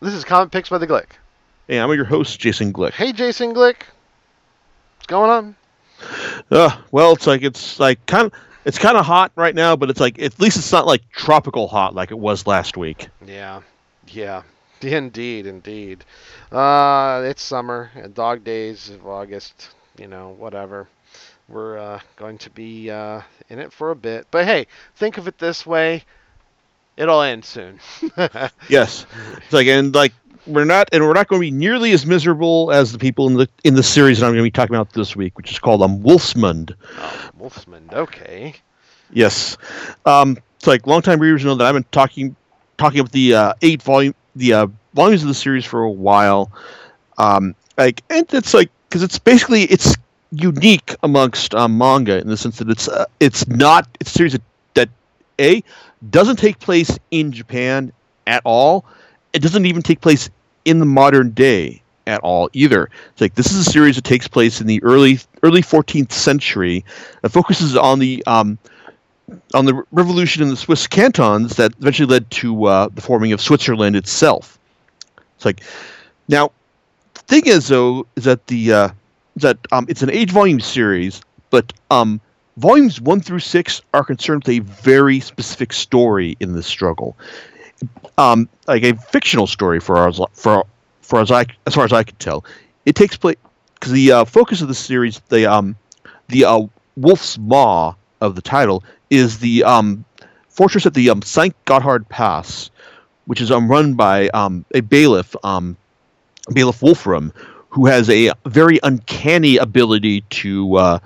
This is Comic Picks by the Glick. Hey, I'm your host, Jason Glick. Hey, Jason Glick. What's going on? Uh, well, it's like it's like kind of it's kind of hot right now, but it's like at least it's not like tropical hot like it was last week. Yeah, yeah, indeed, indeed. Uh, it's summer, and dog days of August. You know, whatever. We're uh, going to be uh, in it for a bit, but hey, think of it this way: it'll end soon. yes, it's like and like we're not and we're not going to be nearly as miserable as the people in the in the series that I'm going to be talking about this week, which is called um Wolfsmund. Oh, Wolfsmund, okay. Yes, um, it's like longtime readers know that I've been talking talking about the uh, eight volume the uh, volumes of the series for a while. Um, like and it's like because it's basically it's unique amongst um, manga in the sense that it's uh, it's not it's a series that a doesn't take place in Japan at all. It doesn't even take place in the modern day at all either. It's like this is a series that takes place in the early early 14th century. It focuses on the um, on the revolution in the Swiss cantons that eventually led to uh, the forming of Switzerland itself. It's like now the thing is though is that the uh, that um, it's an age volume series, but um, volumes one through six are concerned with a very specific story in this struggle, um, like a fictional story for as for for as I as far as I can tell. It takes place because the uh, focus of the series, the um, the uh, Wolf's Maw of the title is the um, fortress at the um, Saint Gotthard Pass, which is um, run by um, a bailiff, um, bailiff Wolfram, who has a very uncanny ability to uh,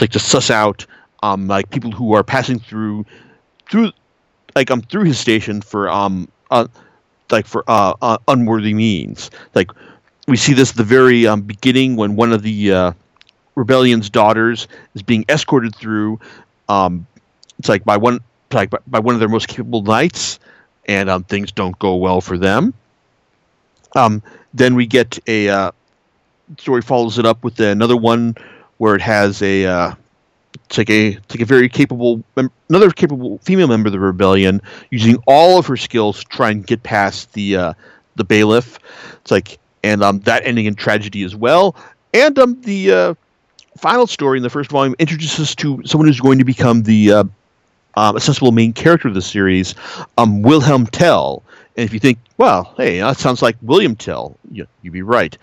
like to suss out um, like people who are passing through through like um through his station for um uh, like for uh, uh, unworthy means. Like we see this at the very um, beginning when one of the uh, rebellion's daughters is being escorted through. Um, it's like by one like by, by one of their most capable knights, and um, things don't go well for them. Um, then we get a uh, story follows it up with another one where it has a like a like a very capable another capable female member of the rebellion using all of her skills to try and get past the uh, the bailiff. It's like and um, that ending in tragedy as well. And um, the uh, final story in the first volume introduces us to someone who's going to become the uh, um, accessible main character of the series, um, Wilhelm Tell. And if you think, well, hey, that sounds like William Tell, you, would be right.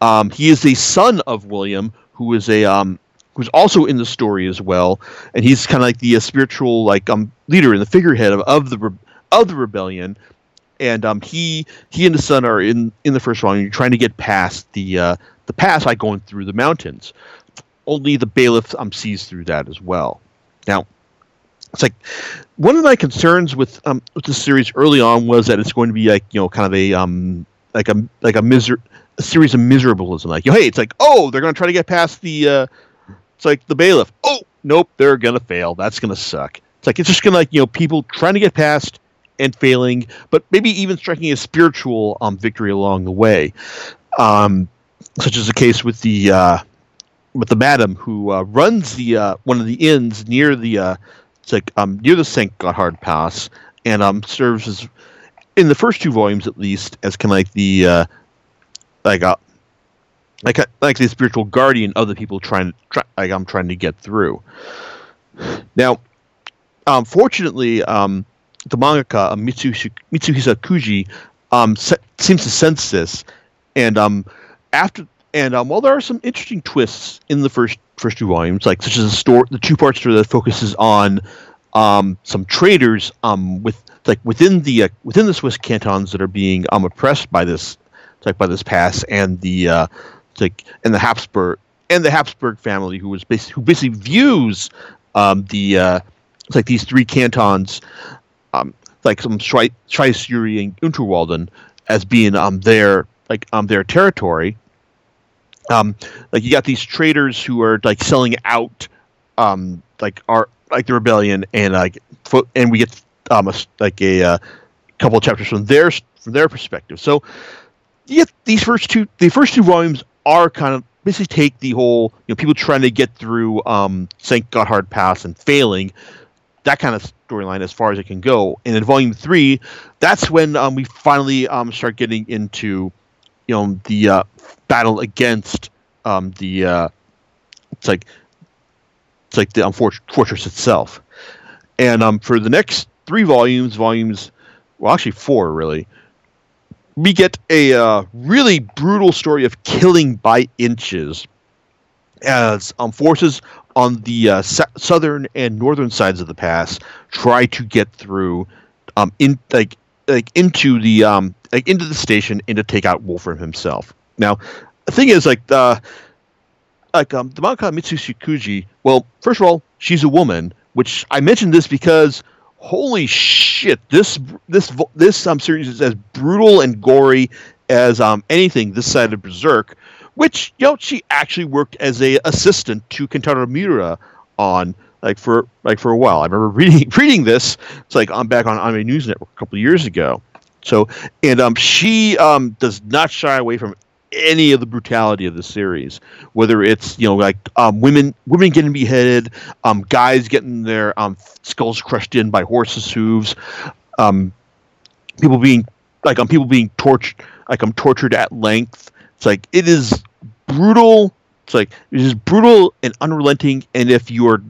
Um, he is the son of William, who is a um, who's also in the story as well, and he's kind of like the uh, spiritual like um leader and the figurehead of, of the re- of the rebellion. And um, he he and his son are in in the first volume trying to get past the uh, the pass by going through the mountains. Only the bailiff um, sees through that as well. Now, it's like one of my concerns with um with the series early on was that it's going to be like you know kind of a um like a like a miser a series of miserableism like hey it's like oh they're going to try to get past the uh it's like the bailiff oh nope they're to fail. That's to suck. It's like it's just to like you know people trying to get past and failing but maybe even striking a spiritual um victory along the way. Um such as the case with the uh with the madam who uh, runs the uh, one of the inns near the uh, it's like um, near the Saint Gotthard Pass, and um, serves as in the first two volumes at least as kind of like the uh, like a like like the spiritual guardian of the people trying try, like I'm trying to get through. Now, um, fortunately, um, the mangaka uh, Mitsuhisa, Kuji um, se- seems to sense this, and um, after and um, while there are some interesting twists in the first first two volumes, like such as the story, the two part story that focuses on um, some traders um, with like within the uh, within the Swiss cantons that are being um, oppressed by this like by this pass and the uh, like and the Habsburg and the Habsburg family who was basically who basically views um, the uh, like these three cantons um, like some Schwyz Uri and Unterwalden as being um, their like um, their territory um, like you got these traders who are like selling out, um, like our like the rebellion, and like fo- and we get um a, like a uh, couple of chapters from their from their perspective. So get these first two the first two volumes are kind of basically take the whole you know people trying to get through um Saint Gotthard Pass and failing that kind of storyline as far as it can go. And in volume three, that's when um, we finally um, start getting into, you know, the uh, battle against um, the. Uh, it's like it's like the um, fortress itself. And um, for the next three volumes, volumes, well, actually four, really, we get a uh, really brutal story of killing by inches as um, forces on the uh, southern and northern sides of the pass try to get through um, in like like into the um like into the station and to take out Wolfram himself. Now, the thing is like uh like um the mangaka well, first of all, she's a woman, which I mentioned this because holy shit, this this this um series is as brutal and gory as um anything this side of Berserk, which you know she actually worked as a assistant to Kentaro Miura on like for like for a while. I remember reading reading this. It's like I'm back on Anime News Network a couple years ago. So and um she um does not shy away from any of the brutality of the series, whether it's you know like um, women women getting beheaded, um, guys getting their um, skulls crushed in by horses' hooves, um, people being like um, people being tortured like um tortured at length. It's like it is brutal. It's like it is brutal and unrelenting. And if you're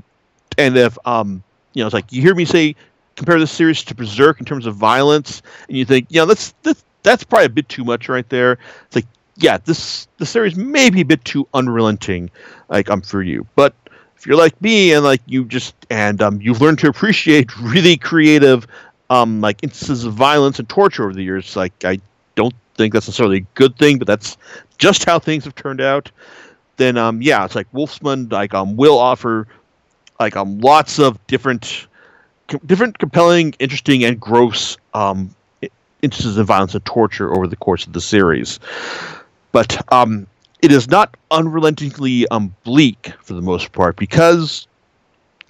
and if um you know it's like you hear me say compare this series to Berserk in terms of violence, and you think, you know, that's that's that's probably a bit too much right there. It's like yeah, this the series may be a bit too unrelenting, like um for you. But if you're like me and like you just and um you've learned to appreciate really creative um like instances of violence and torture over the years, like I don't think that's necessarily a good thing, but that's just how things have turned out. Then um yeah, it's like Wolfsmund like um will offer like um lots of different different compelling, interesting and gross um instances of violence and torture over the course of the series. But um, it is not unrelentingly um, bleak for the most part because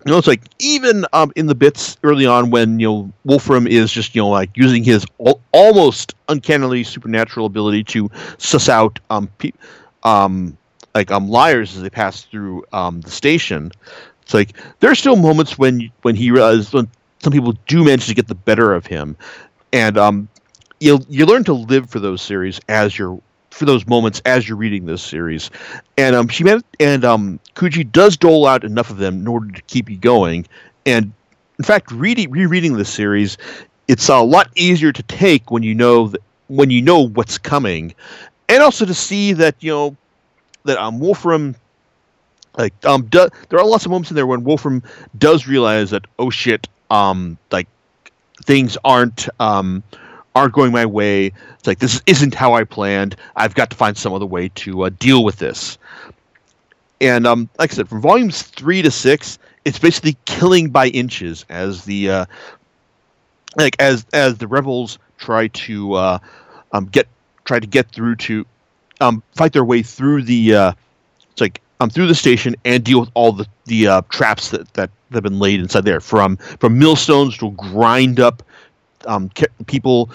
you know it's like even um, in the bits early on when you know Wolfram is just you know like using his al- almost uncannily supernatural ability to suss out um, pe- um like um liars as they pass through um the station. It's like there are still moments when when he realizes when some people do manage to get the better of him, and um you you learn to live for those series as you're for those moments as you're reading this series. And um, she meant, and um, Kuji does dole out enough of them in order to keep you going. And in fact, reading rereading this series, it's a lot easier to take when you know that, when you know what's coming, and also to see that you know that um, Wolfram. Like um, do, there are lots of moments in there when Wolfram does realize that oh shit, um, like things aren't um, aren't going my way. It's like this isn't how I planned. I've got to find some other way to uh, deal with this. And um, like I said, from volumes three to six, it's basically killing by inches as the uh, like as as the rebels try to uh, um, get try to get through to um, fight their way through the uh, it's like um, through the station and deal with all the the uh, traps that, that have been laid inside there from from millstones to grind up um, people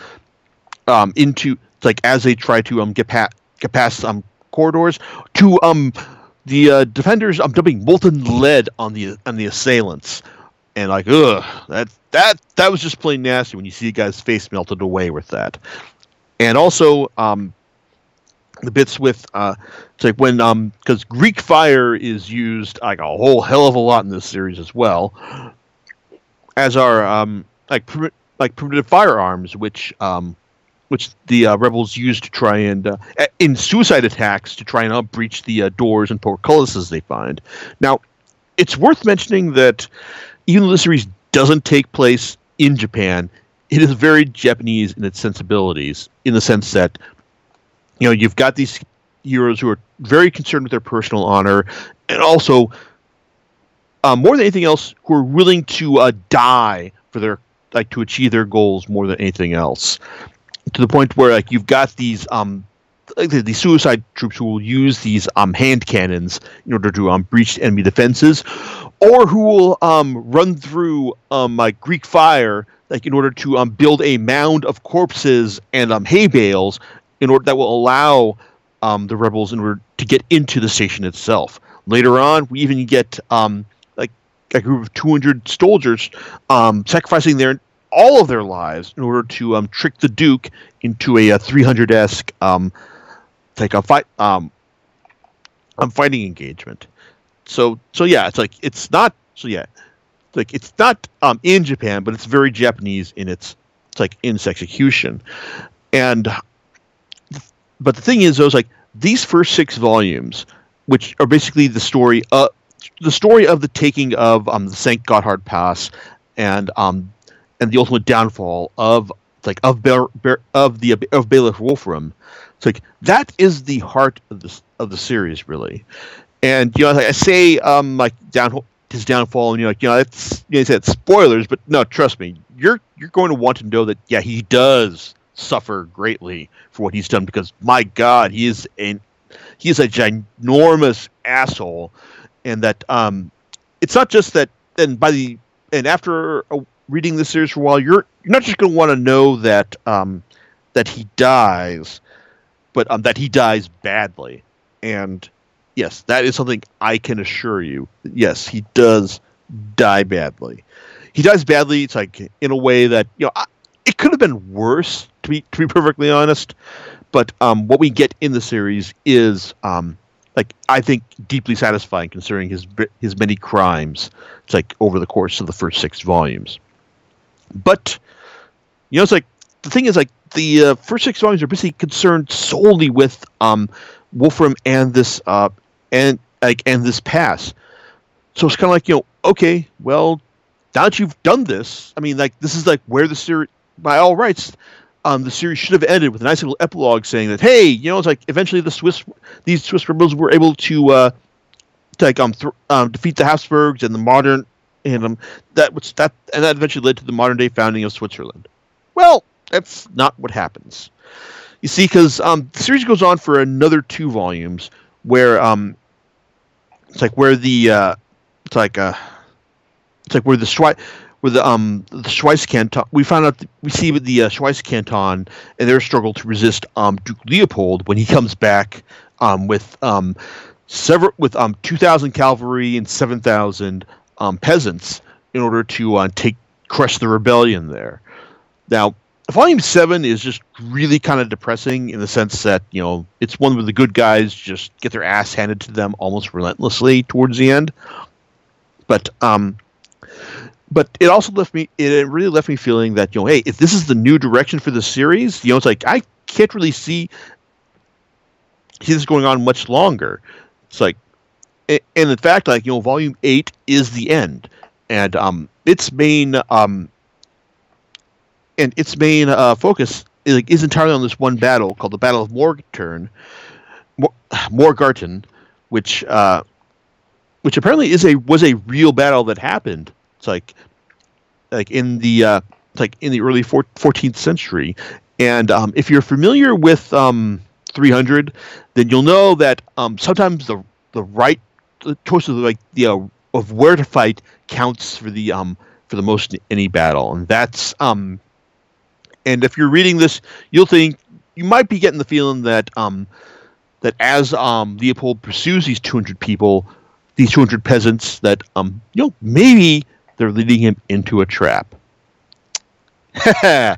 um, into like as they try to um, get past get past um, corridors to um the uh, defenders um, dumping molten lead on the on the assailants. And like ugh that that that was just plain nasty when you see a guy's face melted away with that. And also um the bits with uh it's like when um because greek fire is used like a whole hell of a lot in this series as well as are um like like primitive firearms, which um, which the uh, rebels use to try and uh, in suicide attacks to try and breach the uh, doors and portcullises they find. Now, it's worth mentioning that even though the series doesn't take place in Japan, it is very Japanese in its sensibilities, in the sense that you know you've got these heroes who are very concerned with their personal honor, and also uh, more than anything else, who are willing to uh, die for their like to achieve their goals more than anything else. To the point where like you've got these um like the, the suicide troops who will use these um hand cannons in order to um breach enemy defenses, or who will um run through um like Greek fire like in order to um build a mound of corpses and um hay bales in order that will allow um the rebels in order to get into the station itself. Later on, we even get um a group of 200 soldiers um, sacrificing their all of their lives in order to um, trick the Duke into a, a 300 esque um, like a fight um, um, fighting engagement. So so yeah, it's like it's not so yeah, like it's not um, in Japan, but it's very Japanese in its it's like in its execution, and but the thing is, though, is like these first six volumes, which are basically the story uh the story of the taking of um the Saint Gotthard Pass and um and the ultimate downfall of like of of the of Bailiff Wolfram. It's like that is the heart of the of the series, really. And you know, like I say, um, like down his downfall, and you're like, you know, it's you know, said spoilers, but no, trust me, you're you're going to want to know that yeah, he does suffer greatly for what he's done because my God, he is an he is a ginormous asshole, and that um, it's not just that. And by the and after uh, reading the series for a while, you're not just going to want to know that um, that he dies, but um, that he dies badly. And yes, that is something I can assure you. Yes, he does die badly. He dies badly. It's like in a way that you know I, it could have been worse to be to be perfectly honest. But um, what we get in the series is um, like I think deeply satisfying considering his his many crimes. It's like over the course of the first six volumes. But you know, it's like the thing is like the uh, first six volumes are basically concerned solely with um, Wolfram and this uh, and like and this pass. So it's kind of like you know, okay, well, now that you've done this, I mean, like this is like where the series, by all rights, um, the series should have ended with a nice little epilogue saying that, hey, you know, it's like eventually the Swiss, these Swiss rebels were able to, uh, to like um, th- um defeat the Habsburgs and the modern and um that which that and that eventually led to the modern day founding of Switzerland. Well, that's not what happens. You see, because um, the series goes on for another two volumes, where um, it's like where the uh, it's like uh, it's like where the Schwyz where the um the canton we found out we see the uh, canton and their struggle to resist um Duke Leopold when he comes back um with um several with um two thousand cavalry and seven thousand um peasants in order to uh, take crush the rebellion there. Now volume seven is just really kind of depressing in the sense that you know it's one where the good guys just get their ass handed to them almost relentlessly towards the end but um but it also left me it really left me feeling that you know hey if this is the new direction for the series you know it's like i can't really see this going on much longer it's like and in fact like you know volume 8 is the end and um its main um and its main uh, focus is, is, entirely on this one battle called the Battle of Morgarten, Morgarten, which uh, which apparently is a was a real battle that happened. It's like like in the uh, like in the early 14th century, and um, if you're familiar with um, 300, then you'll know that um, sometimes the the right the choice of like the uh, of where to fight counts for the um for the most in any battle, and that's um and if you're reading this, you'll think you might be getting the feeling that um, that as um, Leopold pursues these 200 people, these 200 peasants, that um, you know maybe they're leading him into a trap.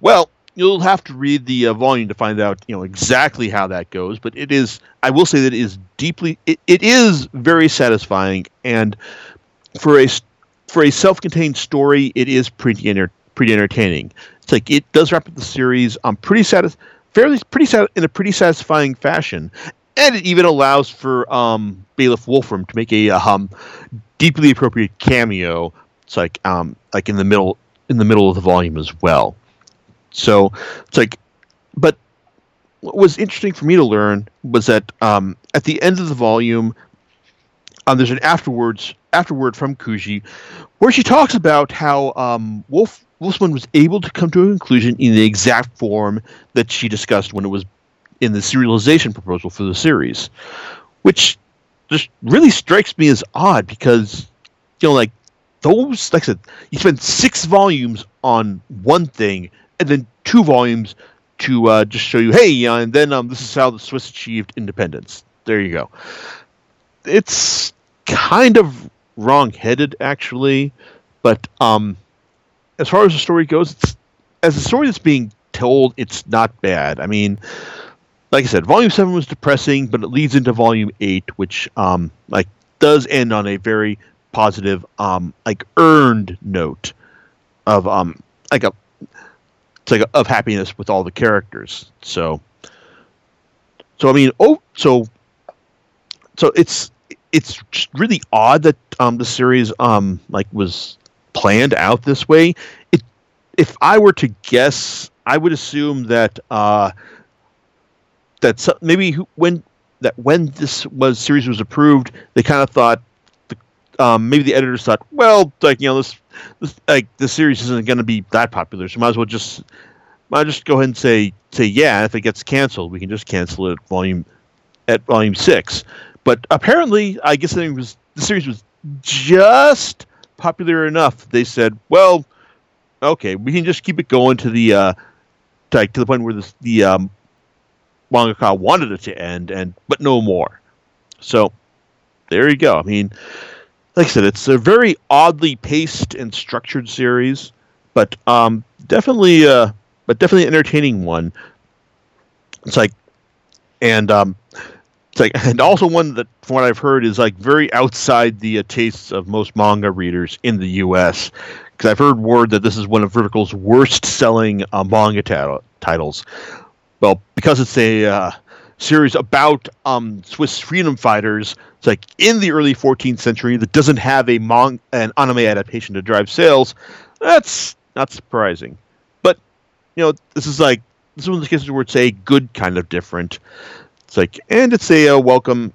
well, you'll have to read the uh, volume to find out you know exactly how that goes. But it is, I will say that it is deeply, it, it is very satisfying, and for a for a self-contained story, it is pretty pretty entertaining. It's like it does wrap up the series on pretty satis- fairly pretty sat- in a pretty satisfying fashion, and it even allows for um, Bailiff Wolfram to make a um, deeply appropriate cameo. It's like um, like in the middle in the middle of the volume as well. So it's like, but what was interesting for me to learn was that um, at the end of the volume, um, there's an afterwards afterword from Kuji, where she talks about how um, Wolf Wolfsmund was able to come to a conclusion in the exact form that she discussed when it was in the serialization proposal for the series, which just really strikes me as odd because you know, like those, like I said, you spend six volumes on one thing and then two volumes to uh, just show you, hey, and then um, this is how the Swiss achieved independence. There you go. It's kind of wrong-headed actually, but um, as far as the story goes, it's, as a story that's being told, it's not bad. I mean, like I said, Volume Seven was depressing, but it leads into Volume Eight, which um, like does end on a very positive, um, like earned note of um, like a it's like a, of happiness with all the characters. So, so I mean, oh, so so it's it's really odd that um the series um like was planned out this way. It if I were to guess, I would assume that uh that so, maybe when that when this was series was approved, they kind of thought the, um, maybe the editors thought, well, like you know this, this like the series isn't going to be that popular, so might as well just might just go ahead and say say yeah. If it gets canceled, we can just cancel it at volume at volume six. But apparently, I guess it was the series was just popular enough. They said, well, okay, we can just keep it going to the uh, to, like, to the point where this, the um, mangaka wanted it to end, and but no more. So there you go. I mean, like I said, it's a very oddly paced and structured series, but um, definitely, uh, but definitely entertaining one. It's like, and um, it's like, and also one that, from what I've heard, is like very outside the uh, tastes of most manga readers in the U.S. Because I've heard word that this is one of Vertical's worst-selling uh, manga tit- titles. Well, because it's a uh, series about um, Swiss freedom fighters. It's like in the early 14th century that doesn't have a mon- an anime adaptation to drive sales. That's not surprising. But you know, this is like this is one of the cases where it's a good kind of different. It's like, and it's a uh, welcome.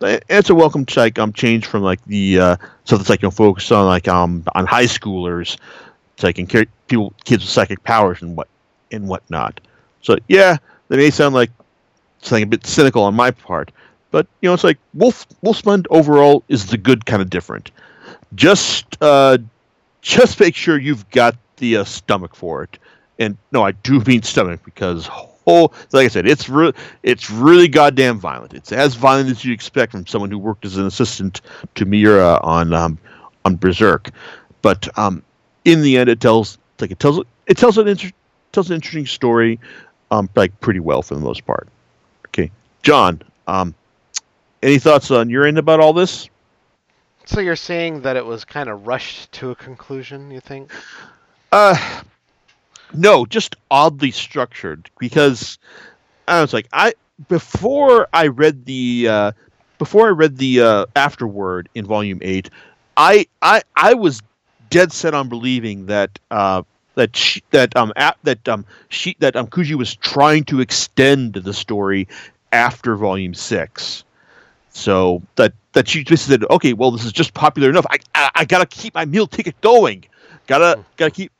It's a welcome like um change from like the uh, stuff that's like you know focused on like um on high schoolers, it's like and people kids with psychic powers and what and whatnot. So yeah, that may sound like something a bit cynical on my part, but you know it's like Wolf Wolfsmund overall is the good kind of different. Just uh, just make sure you've got the uh, stomach for it. And no, I do mean stomach because oh, like I said, it's re- it's really goddamn violent. It's as violent as you expect from someone who worked as an assistant to Miura on um, on Berserk. But um, in the end, it tells like it tells it tells an inter- tells an interesting story, um, like pretty well for the most part. Okay, John, um, any thoughts on your end about all this? So you're saying that it was kind of rushed to a conclusion, you think? Uh, no, just oddly structured because I was like I before I read the uh, before I read the uh, afterword in volume eight, I I I was dead set on believing that uh, that she, that um at, that um she that um Kuji was trying to extend the story after volume six. So that that she just said, okay, well, this is just popular enough. I I, I gotta keep my meal ticket going. Gotta gotta keep.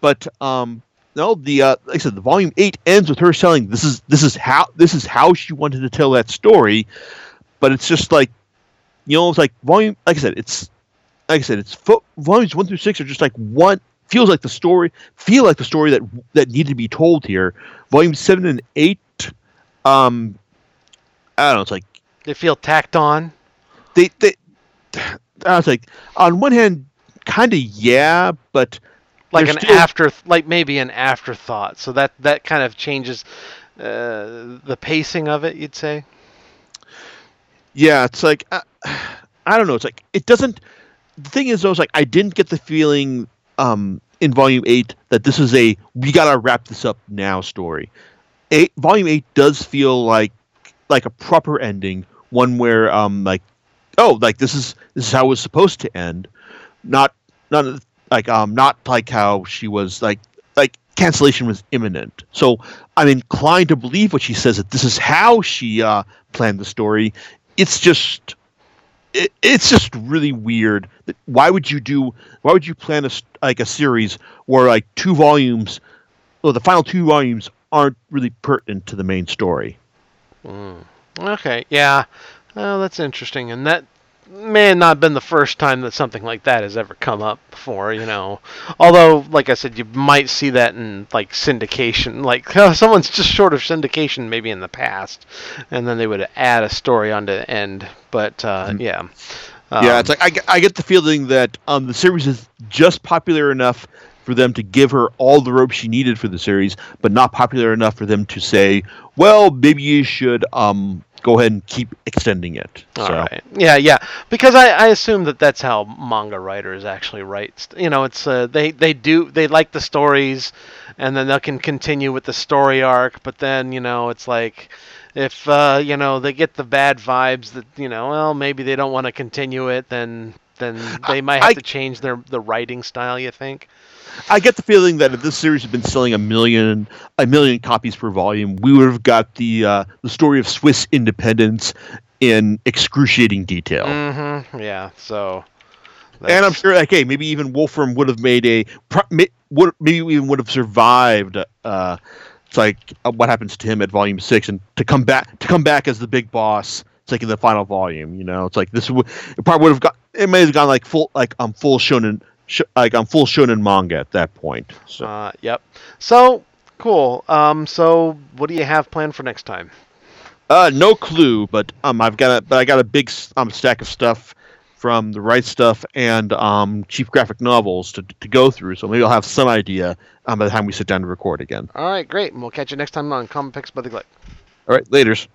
But um, no, the uh, like I said, the volume eight ends with her telling this is this is how this is how she wanted to tell that story. But it's just like, you know, it's like volume. Like I said, it's like I said, it's fo- volumes one through six are just like one feels like the story feel like the story that that needed to be told here. Volume seven and eight, um, I don't know. It's like They feel tacked on. they they. I was like, on one hand, kind of yeah, but like an still- after like maybe an afterthought so that that kind of changes uh, the pacing of it you'd say Yeah, it's like uh, I don't know. It's like it doesn't. The thing is, though, it's like I didn't get the feeling um, in Volume Eight that this is a we gotta wrap this up now story. Eight, volume Eight does feel like like a proper ending, one where um like oh like this is this is how it was supposed to end, not not like um not like how she was like like cancellation was imminent. So I'm inclined to believe what she says that this is how she uh, planned the story. It's just it, it's just really weird. Why would you do? Why would you plan a like a series where like two volumes, well, the final two volumes aren't really pertinent to the main story? Mm. okay yeah well that's interesting and that may not have been the first time that something like that has ever come up before you know although like i said you might see that in like syndication like someone's just short of syndication maybe in the past and then they would add a story onto the end but uh, Mhm. yeah yeah, Um, it's like I, get- I get the feeling that um, the series is just popular enough for them to give her all the rope she needed for the series, but not popular enough for them to say, well, maybe you should um, go ahead and keep extending it. All so, right. Yeah, yeah. Because I, I assume that that's how manga writers actually write. You know, it's uh, they they do they like the stories, and then they can continue with the story arc. But then you know, it's like if uh, you know they get the bad vibes that you know, well, maybe they don't want to continue it. Then then they might have I- to change their the writing style. You think? I get the feeling that if this series had been selling a million a million copies per volume, we would have got the uh, the story of Swiss independence in excruciating detail. Mm-hmm. Yeah. So. And I'm sure, like, hey, maybe even Wolfram would have made a, would maybe even would have survived. Uh, it's like uh, what happens to him at Volume Six, and to come back to come back as the big boss. It's like in the final volume, you know. It's like this would it probably would have got it may have gone like full like um full shonen sh- like um full shonen manga at that point. So Uh, yep. So cool. Um. So what do you have planned for next time? uh no clue, but um I've got a but I got a big um stack of stuff from the right stuff and um cheap graphic novels to to go through. So maybe I'll have some idea um, by the time we sit down to record again. All right, great. And we'll catch you next time on Comic Picks by the Glick. All right, later's.